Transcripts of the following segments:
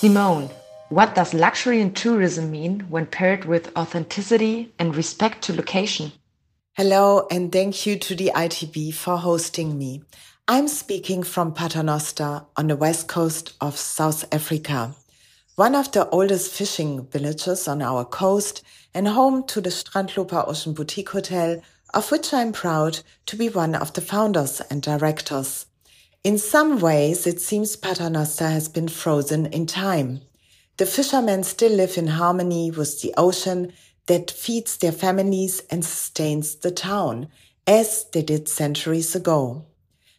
Simone, what does luxury in tourism mean when paired with authenticity and respect to location? Hello, and thank you to the ITB for hosting me. I'm speaking from Paternoster on the west coast of South Africa, one of the oldest fishing villages on our coast and home to the Strandloper Ocean Boutique Hotel, of which I'm proud to be one of the founders and directors. In some ways, it seems Paternoster has been frozen in time. The fishermen still live in harmony with the ocean that feeds their families and sustains the town, as they did centuries ago.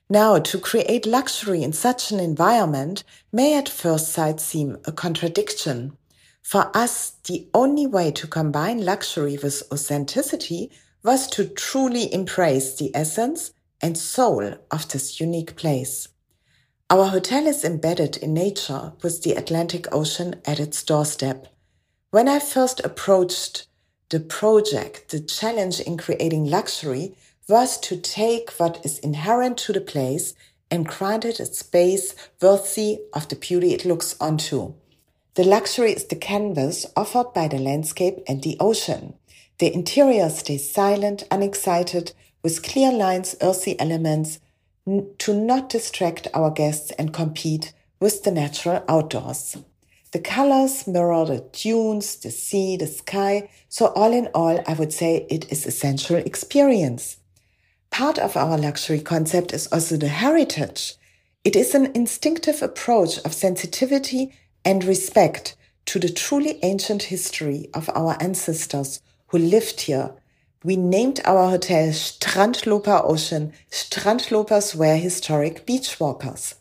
Now, to create luxury in such an environment may at first sight seem a contradiction. For us, the only way to combine luxury with authenticity was to truly embrace the essence and soul of this unique place. Our hotel is embedded in nature with the Atlantic Ocean at its doorstep. When I first approached the project, the challenge in creating luxury was to take what is inherent to the place and grant it a space worthy of the beauty it looks onto. The luxury is the canvas offered by the landscape and the ocean. The interior stays silent, unexcited, with clear lines, earthy elements to not distract our guests and compete with the natural outdoors. The colors mirror the dunes, the sea, the sky. So all in all, I would say it is a sensual experience. Part of our luxury concept is also the heritage. It is an instinctive approach of sensitivity and respect to the truly ancient history of our ancestors who lived here we named our hotel Strandloper Ocean. Strandlopers were historic beach walkers.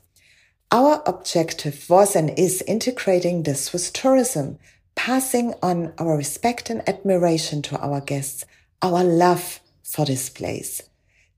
Our objective was and is integrating this with tourism, passing on our respect and admiration to our guests, our love for this place.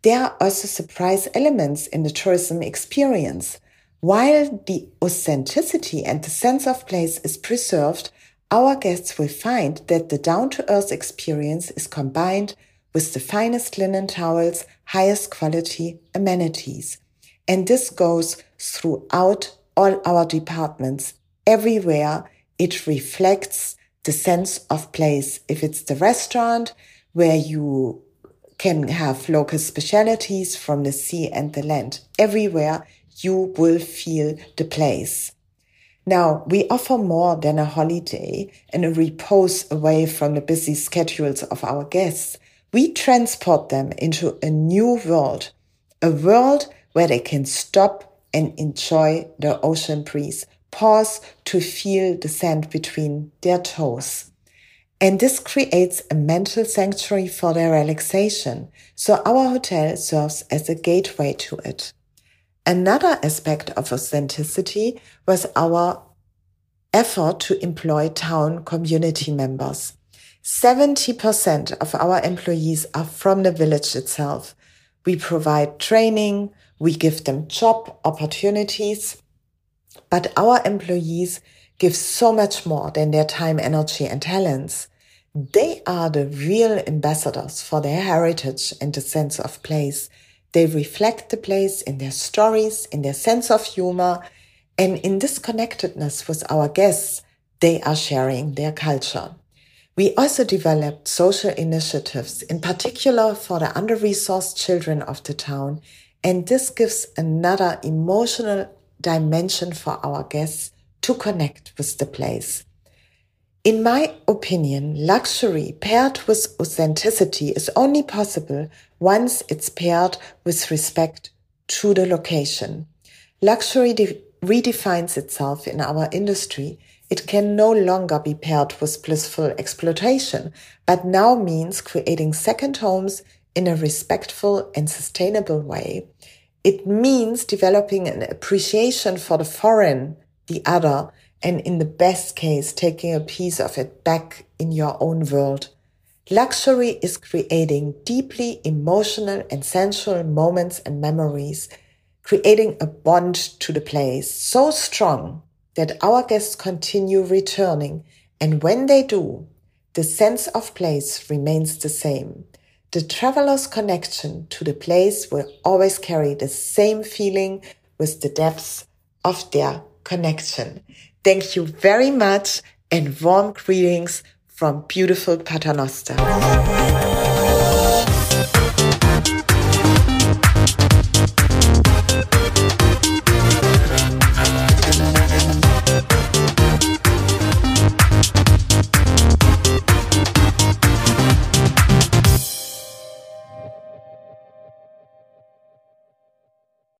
There are also surprise elements in the tourism experience. While the authenticity and the sense of place is preserved, our guests will find that the down to earth experience is combined with the finest linen towels, highest quality amenities. And this goes throughout all our departments. Everywhere it reflects the sense of place. If it's the restaurant where you can have local specialities from the sea and the land, everywhere you will feel the place. Now, we offer more than a holiday and a repose away from the busy schedules of our guests. We transport them into a new world, a world where they can stop and enjoy the ocean breeze, pause to feel the sand between their toes. And this creates a mental sanctuary for their relaxation. So our hotel serves as a gateway to it. Another aspect of authenticity was our effort to employ town community members. 70% of our employees are from the village itself. We provide training, we give them job opportunities, but our employees give so much more than their time, energy, and talents. They are the real ambassadors for their heritage and the sense of place. They reflect the place in their stories, in their sense of humor, and in this connectedness with our guests, they are sharing their culture. We also developed social initiatives, in particular for the under-resourced children of the town, and this gives another emotional dimension for our guests to connect with the place. In my opinion, luxury paired with authenticity is only possible once it's paired with respect to the location. Luxury de- redefines itself in our industry. It can no longer be paired with blissful exploitation, but now means creating second homes in a respectful and sustainable way. It means developing an appreciation for the foreign, the other, and in the best case, taking a piece of it back in your own world. Luxury is creating deeply emotional and sensual moments and memories, creating a bond to the place so strong that our guests continue returning. And when they do, the sense of place remains the same. The traveler's connection to the place will always carry the same feeling with the depths of their connection. Thank you very much and warm greetings from beautiful Paternoster.